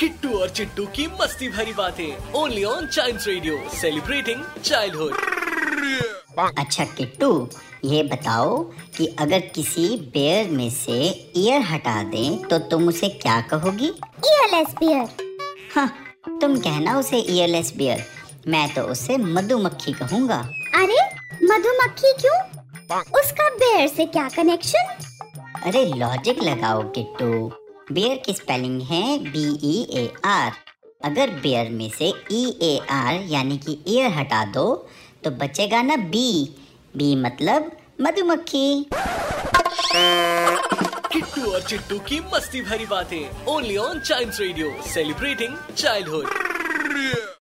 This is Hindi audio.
Kittu और चिट्टू की मस्ती भरी बातें only on child radio celebrating childhood अच्छा किट्टू ये बताओ कि अगर किसी बेयर में से ईयर हटा दें तो तुम उसे क्या कहोगी? Earless bear. हाँ तुम कहना उसे ईयरलेस बियर मैं तो उसे मधुमक्खी कहूँगा। अरे मधुमक्खी क्यों? उसका बेयर से क्या कनेक्शन अरे लॉजिक लगाओ किट्टू। बियर की स्पेलिंग है बी ई ए आर अगर बेयर में से ई ए आर यानी कि ईयर हटा दो तो बचेगा ना बी बी मतलब मधुमक्खी. किट्टू और चिट्टू की मस्ती भरी बातें only on child radio celebrating childhood